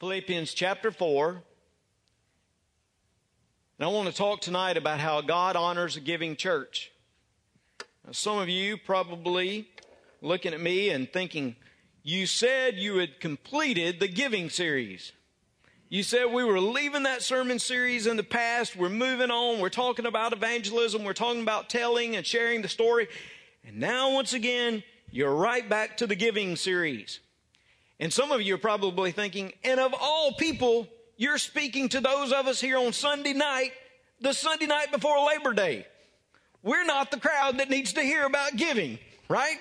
Philippians chapter 4. And I want to talk tonight about how God honors a giving church. Now, some of you probably looking at me and thinking, you said you had completed the giving series. You said we were leaving that sermon series in the past. We're moving on. We're talking about evangelism. We're talking about telling and sharing the story. And now, once again, you're right back to the giving series. And some of you are probably thinking, and of all people, you're speaking to those of us here on Sunday night, the Sunday night before Labor Day. We're not the crowd that needs to hear about giving, right?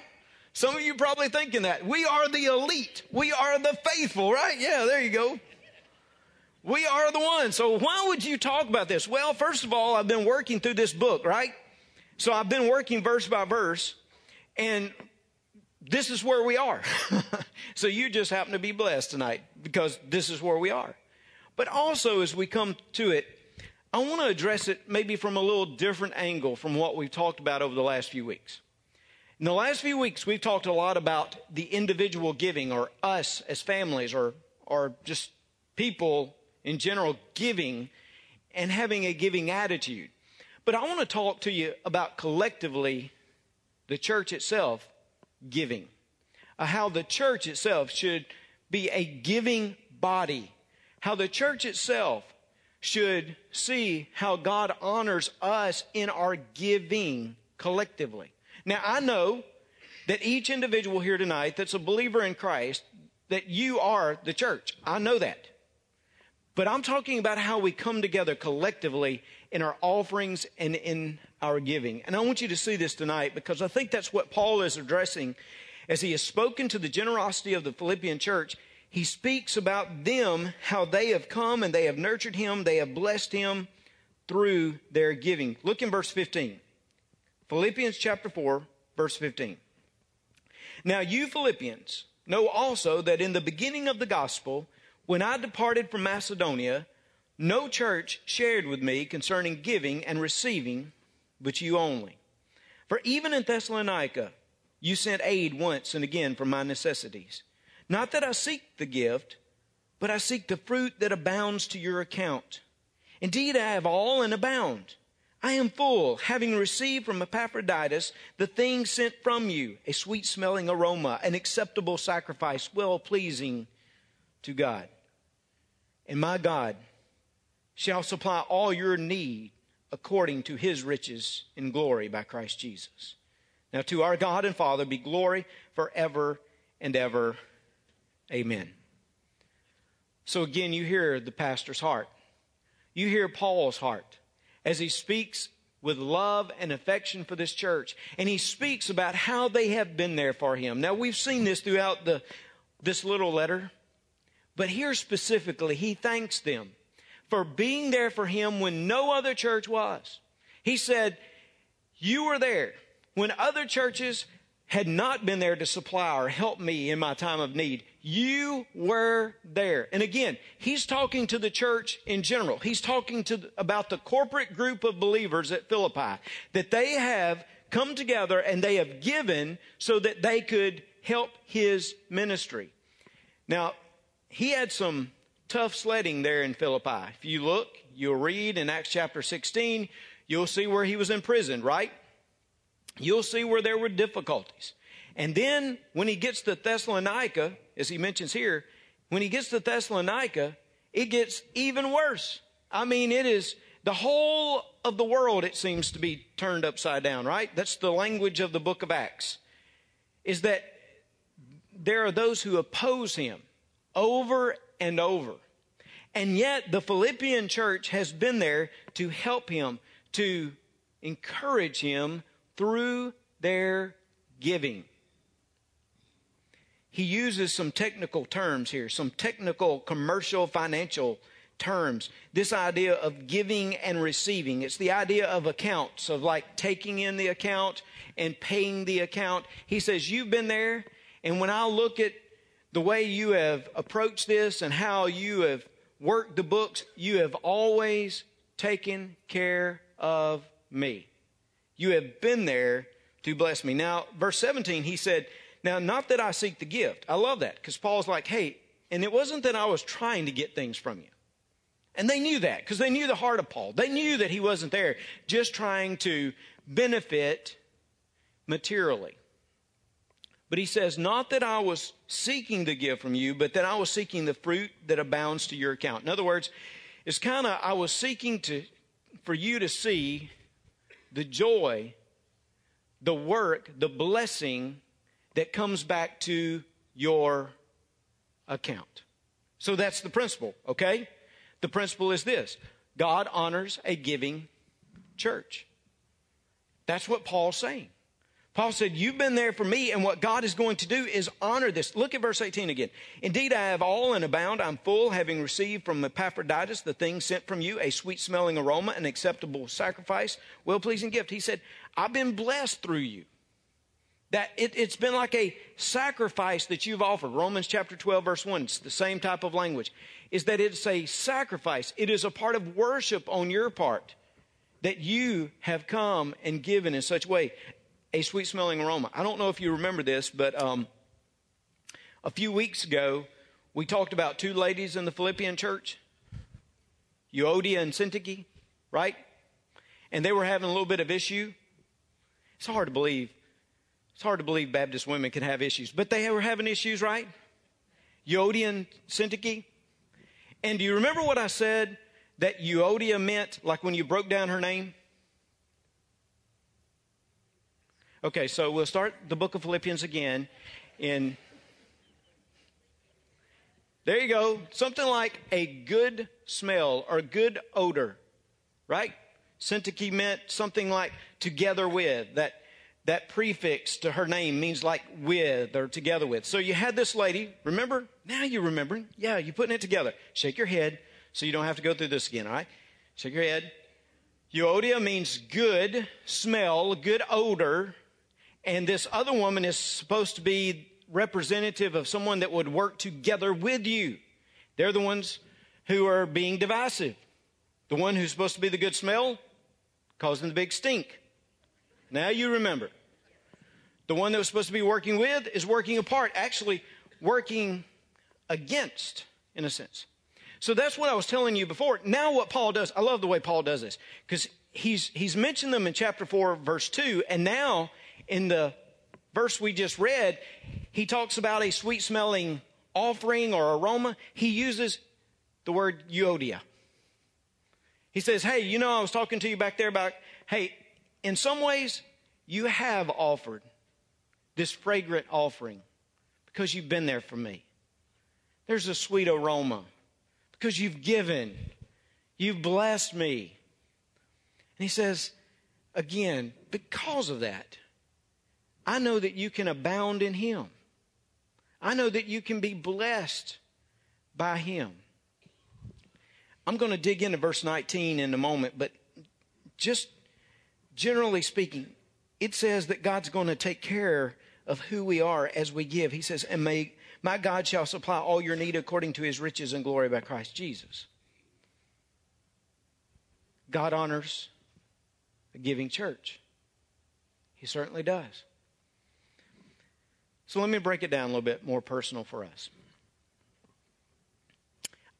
Some of you probably thinking that. We are the elite. We are the faithful, right? Yeah, there you go. We are the ones. So why would you talk about this? Well, first of all, I've been working through this book, right? So I've been working verse by verse, and this is where we are. so you just happen to be blessed tonight because this is where we are. But also, as we come to it, I want to address it maybe from a little different angle from what we've talked about over the last few weeks. In the last few weeks, we've talked a lot about the individual giving or us as families or, or just people in general giving and having a giving attitude. But I want to talk to you about collectively the church itself giving, uh, how the church itself should be a giving body, how the church itself should see how God honors us in our giving collectively. Now, I know that each individual here tonight that's a believer in Christ, that you are the church. I know that. But I'm talking about how we come together collectively in our offerings and in our giving. And I want you to see this tonight because I think that's what Paul is addressing as he has spoken to the generosity of the Philippian church. He speaks about them, how they have come and they have nurtured him, they have blessed him through their giving. Look in verse 15. Philippians chapter 4, verse 15. Now you Philippians know also that in the beginning of the gospel, when I departed from Macedonia, no church shared with me concerning giving and receiving, but you only. For even in Thessalonica, you sent aid once and again for my necessities. Not that I seek the gift, but I seek the fruit that abounds to your account. Indeed, I have all and abound. I am full, having received from Epaphroditus the things sent from you, a sweet smelling aroma, an acceptable sacrifice, well pleasing to God. And my God shall supply all your need according to his riches in glory by Christ Jesus. Now to our God and Father be glory forever and ever. Amen. So again, you hear the pastor's heart. You hear Paul's heart as he speaks with love and affection for this church. And he speaks about how they have been there for him. Now we've seen this throughout the, this little letter. But here specifically, he thanks them for being there for him when no other church was. He said, You were there when other churches had not been there to supply or help me in my time of need. You were there. And again, he's talking to the church in general. He's talking to about the corporate group of believers at Philippi that they have come together and they have given so that they could help his ministry. Now, he had some tough sledding there in Philippi. If you look, you'll read in Acts chapter 16, you'll see where he was imprisoned, right? You'll see where there were difficulties. And then when he gets to Thessalonica, as he mentions here, when he gets to Thessalonica, it gets even worse. I mean, it is the whole of the world, it seems to be turned upside down, right? That's the language of the book of Acts. Is that there are those who oppose him over and over. And yet the Philippian church has been there to help him, to encourage him through their giving. He uses some technical terms here, some technical commercial financial terms. This idea of giving and receiving. It's the idea of accounts, of like taking in the account and paying the account. He says, You've been there, and when I look at the way you have approached this and how you have worked the books, you have always taken care of me. You have been there to bless me. Now, verse 17, he said, Now, not that I seek the gift. I love that because Paul's like, Hey, And it wasn't that I was trying to get things from you. And they knew that because they knew the heart of Paul. They knew that he wasn't there just trying to benefit materially. But he says, Not that I was seeking the gift from you, but that I was seeking the fruit that abounds to your account. In other words, it's kind of, I was seeking to, for you to see the joy, the work, the blessing that comes back to your account. So that's the principle, okay? The principle is this God honors a giving church. That's what Paul's saying. Paul said, You've been there for me, and what God is going to do is honor this. Look at verse 18 again. Indeed, I have all and abound. I'm full, having received from Epaphroditus the thing sent from you, a sweet smelling aroma, an acceptable sacrifice, well pleasing gift. He said, I've been blessed through you. That it, it's been like a sacrifice that you've offered. Romans chapter 12, verse 1, it's the same type of language. Is that it's a sacrifice, it is a part of worship on your part that you have come and given in such a way a sweet smelling aroma. I don't know if you remember this, but um, a few weeks ago, we talked about two ladies in the Philippian church, Euodia and Syntyche, right? And they were having a little bit of issue. It's hard to believe. It's hard to believe Baptist women can have issues, but they were having issues, right? Euodia and Syntyche. And do you remember what I said that Euodia meant, like when you broke down her name? Okay, so we'll start the book of Philippians again in. There you go. Something like a good smell or good odor, right? Syntyche meant something like together with. That, that prefix to her name means like with or together with. So you had this lady, remember? Now you remember. Yeah, you're putting it together. Shake your head so you don't have to go through this again, all right? Shake your head. Euodia means good smell, good odor. And this other woman is supposed to be representative of someone that would work together with you. They're the ones who are being divisive. The one who's supposed to be the good smell, causing the big stink. Now you remember. The one that was supposed to be working with is working apart, actually working against, in a sense. So that's what I was telling you before. Now what Paul does, I love the way Paul does this, because he's, he's mentioned them in chapter 4, verse 2, and now in the verse we just read, he talks about a sweet smelling offering or aroma. He uses the word euodia. He says, Hey, you know, I was talking to you back there about, hey, in some ways, you have offered this fragrant offering because you've been there for me. There's a sweet aroma because you've given, you've blessed me. And he says, again, because of that, I know that you can abound in Him. I know that you can be blessed by Him. I'm going to dig into verse 19 in a moment, but just generally speaking, it says that God's going to take care of who we are as we give. He says, and may, my God shall supply all your need according to his riches and glory by Christ Jesus. God honors a giving church. He certainly does. So let me break it down a little bit more personal for us.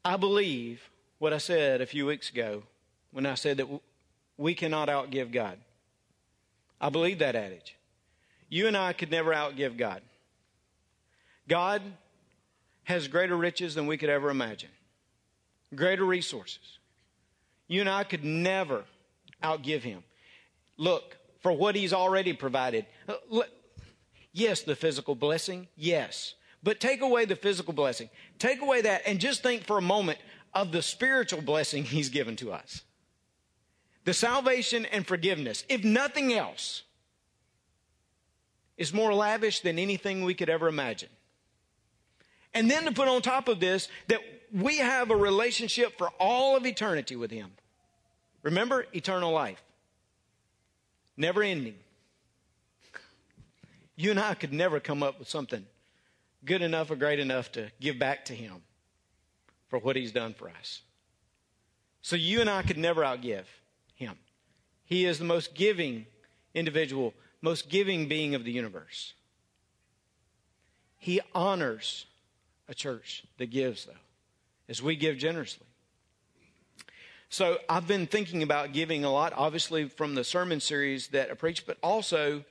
I believe what I said a few weeks ago when I said that we cannot outgive God. I believe that adage. You and I could never outgive God. God has greater riches than we could ever imagine, greater resources. You and I could never outgive Him. Look, for what He's already provided. Uh, Yes, the physical blessing, yes. But take away the physical blessing. Take away that and just think for a moment of the spiritual blessing he's given to us. The salvation and forgiveness, if nothing else, is more lavish than anything we could ever imagine. And then to put on top of this that we have a relationship for all of eternity with him. Remember, eternal life. Never ending. You and I could never come up with something good enough or great enough to give back to Him for what He's done for us. So you and I could never outgive Him. He is the most giving individual, most giving being of the universe. He honors a church that gives, though, as we give generously. So I've been thinking about giving a lot, obviously, from the sermon series that I preached, but also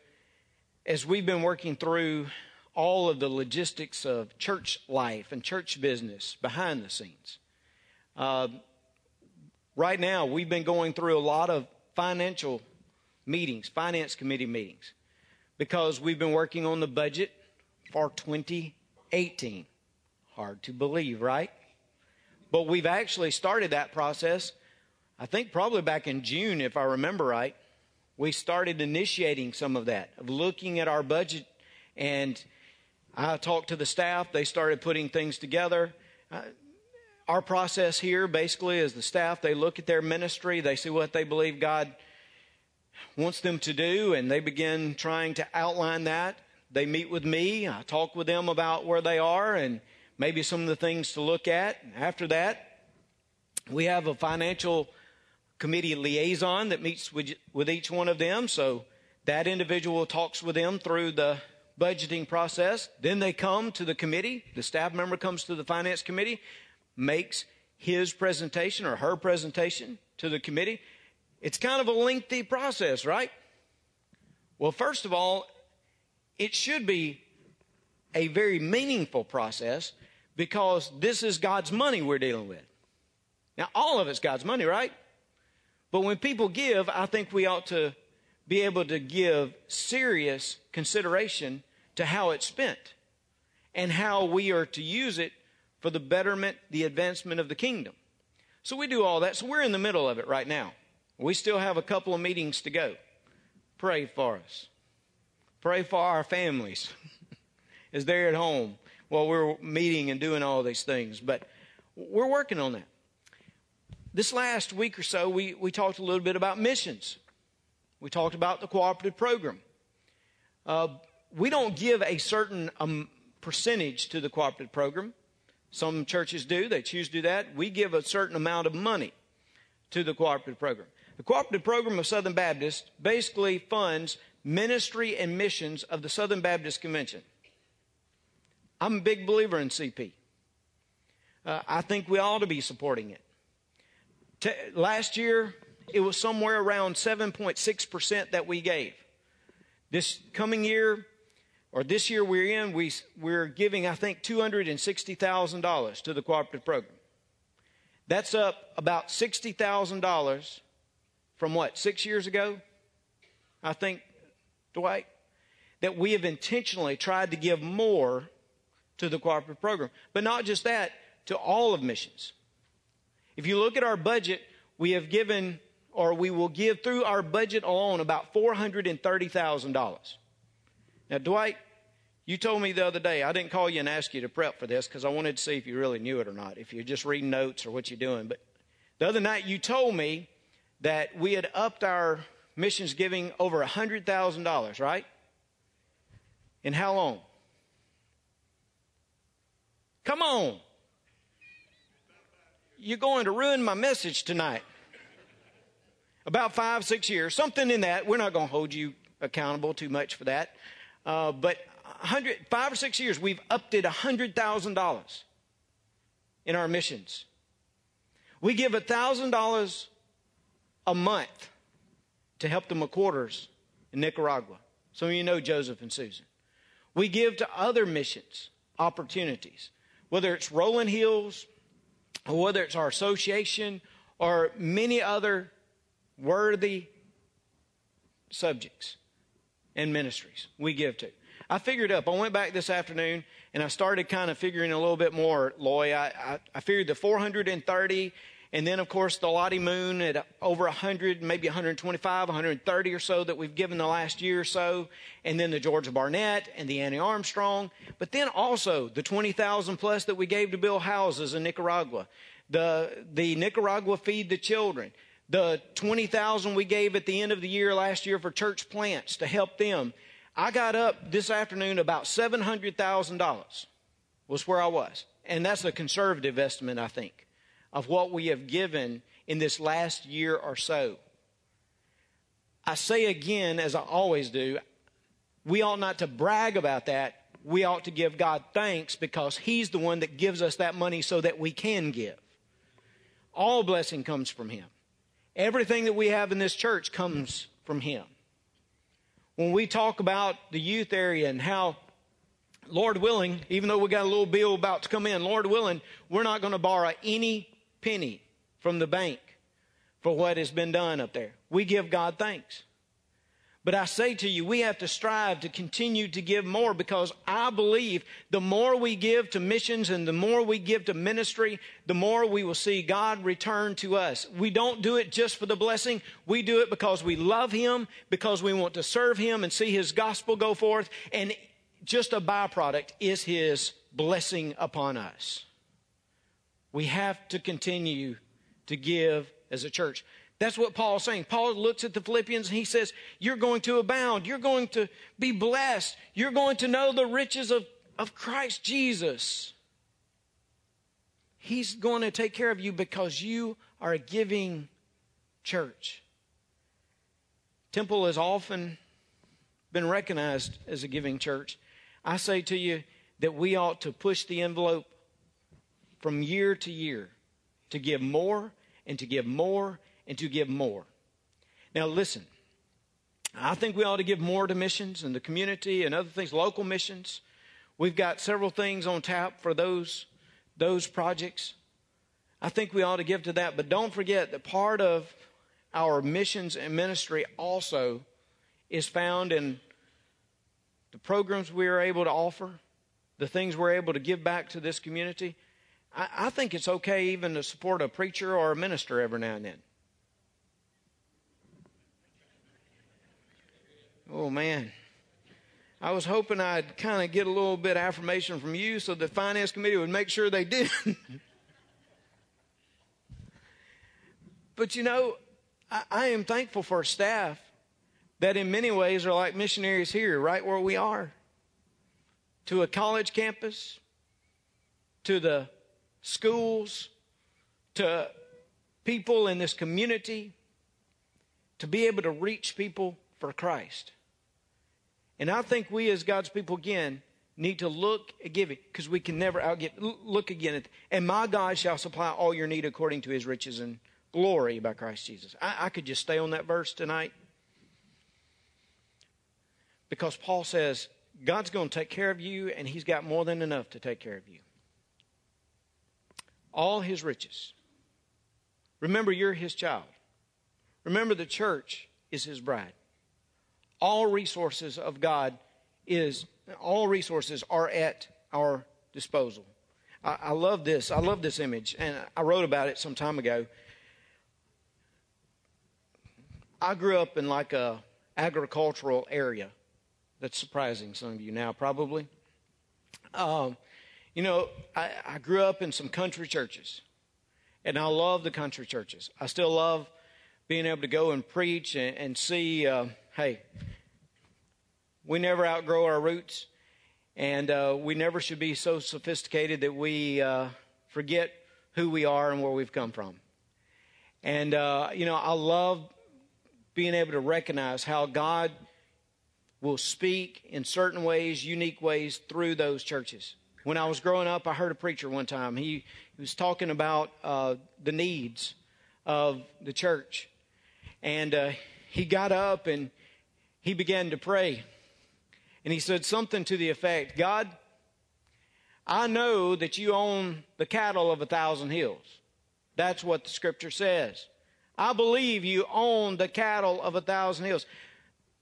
as we've been working through all of the logistics of church life and church business behind the scenes. Uh, right now, we've been going through a lot of financial meetings, finance committee meetings, because we've been working on the budget for 2018. Hard to believe, right? But we've actually started that process, I think probably back in June, if I remember right. We started initiating some of that, of looking at our budget. And I talked to the staff. They started putting things together. Uh, our process here basically is the staff, they look at their ministry, they see what they believe God wants them to do, and they begin trying to outline that. They meet with me, I talk with them about where they are and maybe some of the things to look at. After that, we have a financial committee liaison that meets with, with each one of them. So that individual talks with them through the budgeting process. Then they come to the committee. The staff member comes to the finance committee, makes his presentation or her presentation to the committee. It's kind of a lengthy process, right? Well, first of all, it should be a very meaningful process because this is God's money we're dealing with. Now, all of it's God's money, right? But when people give, I think we ought to be able to give serious consideration to how it's spent and how we are to use it for the betterment, the advancement of the kingdom. So we do all that. So we're in the middle of it right now. We still have a couple of meetings to go. Pray for us. Pray for our families as they're at home while we're meeting and doing all these things. But we're working on that. This last week or so, we, we talked a little bit about missions. We talked about the cooperative program. Uh, we don't give a certain um, percentage to the cooperative program. Some churches do, they choose to do that. We give a certain amount of money to the cooperative program. The cooperative program of Southern Baptist basically funds ministry and missions of the Southern Baptist Convention. I'm a big believer in CP. Uh, I think we ought to be supporting it. Last year, it was somewhere around 7.6% that we gave. This coming year, or this year we're in, we, we're giving, I think, $260,000 to the cooperative program. That's up about $60,000 from what, six years ago? I think, Dwight, that we have intentionally tried to give more to the cooperative program. But not just that, to all of missions. If you look at our budget, we have given or we will give through our budget alone about $430,000. Now, Dwight, you told me the other day, I didn't call you and ask you to prep for this because I wanted to see if you really knew it or not, if you're just reading notes or what you're doing. But the other night you told me that we had upped our missions giving over $100,000, right? In how long? Come on you're going to ruin my message tonight. About five, six years, something in that. We're not going to hold you accountable too much for that. Uh, but five or six years, we've upped it $100,000 in our missions. We give $1,000 a month to help the McQuarters in Nicaragua. Some of you know Joseph and Susan. We give to other missions opportunities, whether it's Rolling Hills, whether it's our association or many other worthy subjects and ministries we give to. I figured up. I went back this afternoon and I started kind of figuring a little bit more, Loy. I, I, I figured the 430 and then, of course, the Lottie Moon at over 100, maybe 125, 130 or so that we've given the last year or so. And then the Georgia Barnett and the Annie Armstrong. But then also the 20,000 plus that we gave to build houses in Nicaragua. The, the Nicaragua Feed the Children. The 20,000 we gave at the end of the year last year for church plants to help them. I got up this afternoon about $700,000 was where I was. And that's a conservative estimate, I think of what we have given in this last year or so. I say again, as I always do, we ought not to brag about that. we ought to give God thanks because He's the one that gives us that money so that we can give. All blessing comes from Him. Everything that we have in this church comes from Him. When we talk about the youth area and how, Lord willing, even though we got a little bill about to come in, Lord willing, we're not going to borrow any penny from the bank for what has been done up there. We give God thanks. But I say to you, we have to strive to continue to give more because I believe the more we give to missions and the more we give to ministry, the more we will see God return to us. We don't do it just for the blessing. We do it because we love Him, because we want to serve Him and see His gospel go forth. And just a byproduct is His blessing upon us. We have to continue to give as a church. That's what Paul's saying. Paul looks at the Philippians and he says, You're going to abound. You're going to be blessed. You're going to know the riches of, of Christ Jesus. He's going to take care of you because you are a giving church. Temple has often been recognized as a giving church. I say to you that we ought to push the envelope from year to year to give more and to give more and to give more. Now, listen, I think we ought to give more to missions and the community and other things, local missions. We've got several things on tap for those, those projects. I think we ought to give to that, but don't forget that part of our missions and ministry also is found in the programs we are able to offer, the things we're able to give back to this community. I, I think it's okay even to support a preacher or a minister every now and then. Oh, man. I was hoping I'd kind of get a little bit of affirmation from you so the finance committee would make sure they did. but you know, I, I, am thankful for staff that in many ways are like missionaries here, right where we are. To a college campus, to the schools, to people in this community, to be able to reach people for Christ. And I think we as God's people again need to look at giving because we can never outgive. Look again at, and my God shall supply all your need according to his riches and glory by Christ Jesus. I, I could just stay on that verse tonight because Paul says God's going to take care of you and he's got more than enough to take care of you. All his riches. Remember, you're his child. Remember, the church is his bride all resources of God is all resources are at our disposal. I, I, love this. I love this image, and I wrote about it some time ago. I grew up in like a agricultural area. That's surprising some of you now, probably. Um, you know, I, I grew up in some country churches, and I love the country churches. I still love being able to go and preach and, and see. Uh, hey, we never outgrow our roots, and uh, we never should be so sophisticated that we uh, forget who we are and where we've come from. And, uh, you know, I love being able to recognize how God will speak in certain ways, unique ways through those churches. When I was growing up, I heard a preacher one time. He, he was talking about uh, the needs of the church. And uh, he got up and he began to pray. And he said something to the effect God, I know that you own the cattle of a thousand hills. That's what the scripture says. I believe you own the cattle of a thousand hills.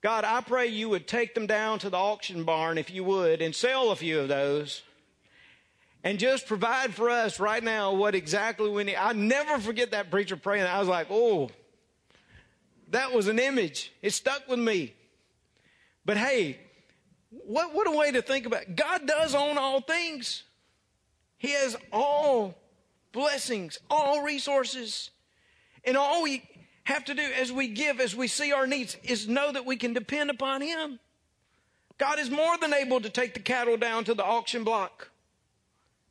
God, I pray you would take them down to the auction barn, if you would, and sell a few of those. And just provide for us right now what exactly we need. I never forget that preacher praying. I was like, oh, that was an image. It stuck with me. But hey, what, what a way to think about it. God does own all things. He has all blessings, all resources. And all we have to do as we give, as we see our needs, is know that we can depend upon Him. God is more than able to take the cattle down to the auction block.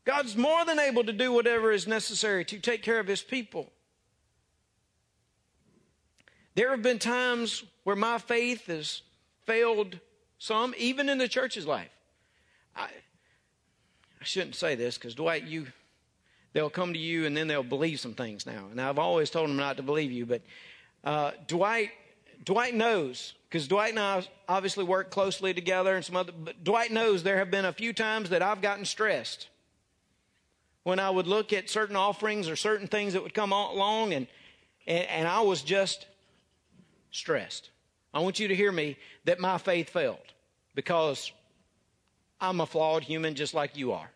God's more than able to do whatever is necessary to take care of His people. There have been times where my faith has failed some, even in the church's life. I, I shouldn't say this because Dwight, you, they'll come to you and then they'll believe some things now. And I've always told them not to believe you, but uh, Dwight, Dwight knows because Dwight and I obviously work closely together and some other. But Dwight knows there have been a few times that I've gotten stressed when I would look at certain offerings or certain things that would come along, and and, and I was just stressed. I want you to hear me that my faith failed because I'm a flawed human just like you are.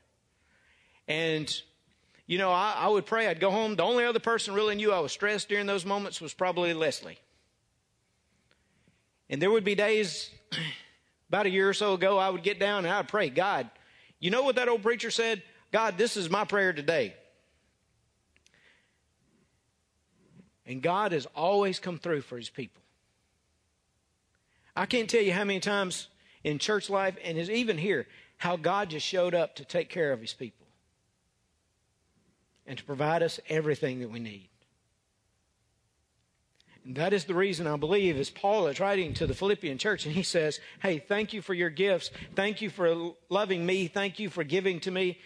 And, you know, I, I, would pray, I'd go home. The only other person really knew I was stressed during those moments was probably Leslie. And there would be days, about a year or so ago, I would get down and I'd pray, God, you know what that old preacher said? God, this is my prayer today. And God has always come through for his people. I can't tell you how many times in church life and is even here how God just showed up to take care of his people and to provide us everything that we need. And that is the reason I believe is Paul is writing to the Philippian church and he says, Hey, thank you for your gifts. Thank you for loving me. Thank you for giving to me.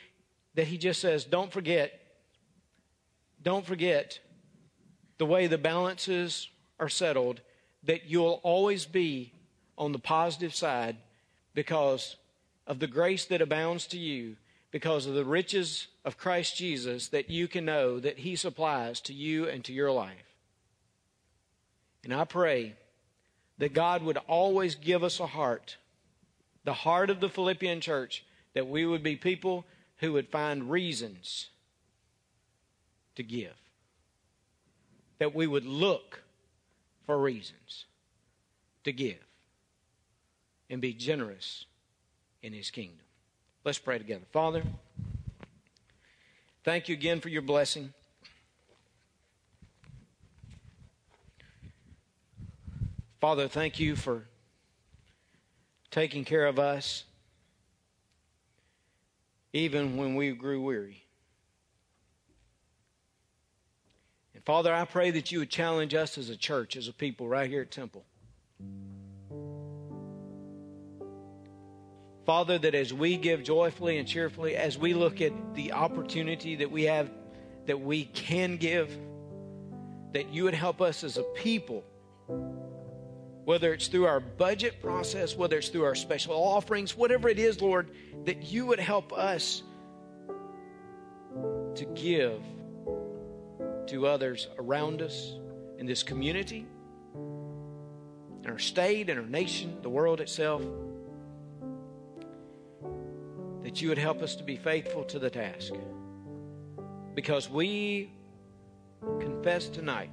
That he just says, Don't forget, don't forget the way the balances are settled, that you'll always be on the positive side because of the grace that abounds to you, because of the riches of Christ Jesus that you can know that He supplies to you and to your life. And I pray that God would always give us a heart, the heart of the Philippian church, that we would be people who would find reasons to give, that we would look for reasons to give and be generous in his kingdom. Let's pray together. Father, thank you again for your blessing. Father, thank you for taking care of us even when we grew weary. And Father, I pray that you would challenge us as a church, as a people right here at Temple. Father, that as we give joyfully and cheerfully, as we look at the opportunity that we have, that we can give, that you would help us as a people, whether it's through our budget process, whether it's through our special offerings, whatever it is, Lord, that you would help us to give to others around us in this community, in our state, in our nation, the world itself that you would help us to be faithful to the task. Because we confess tonight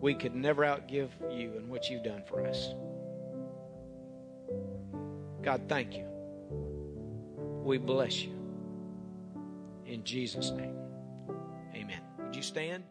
we could never outgive you and what you've done for us. God, thank you. We bless you. In Jesus' name, amen. Would you stand?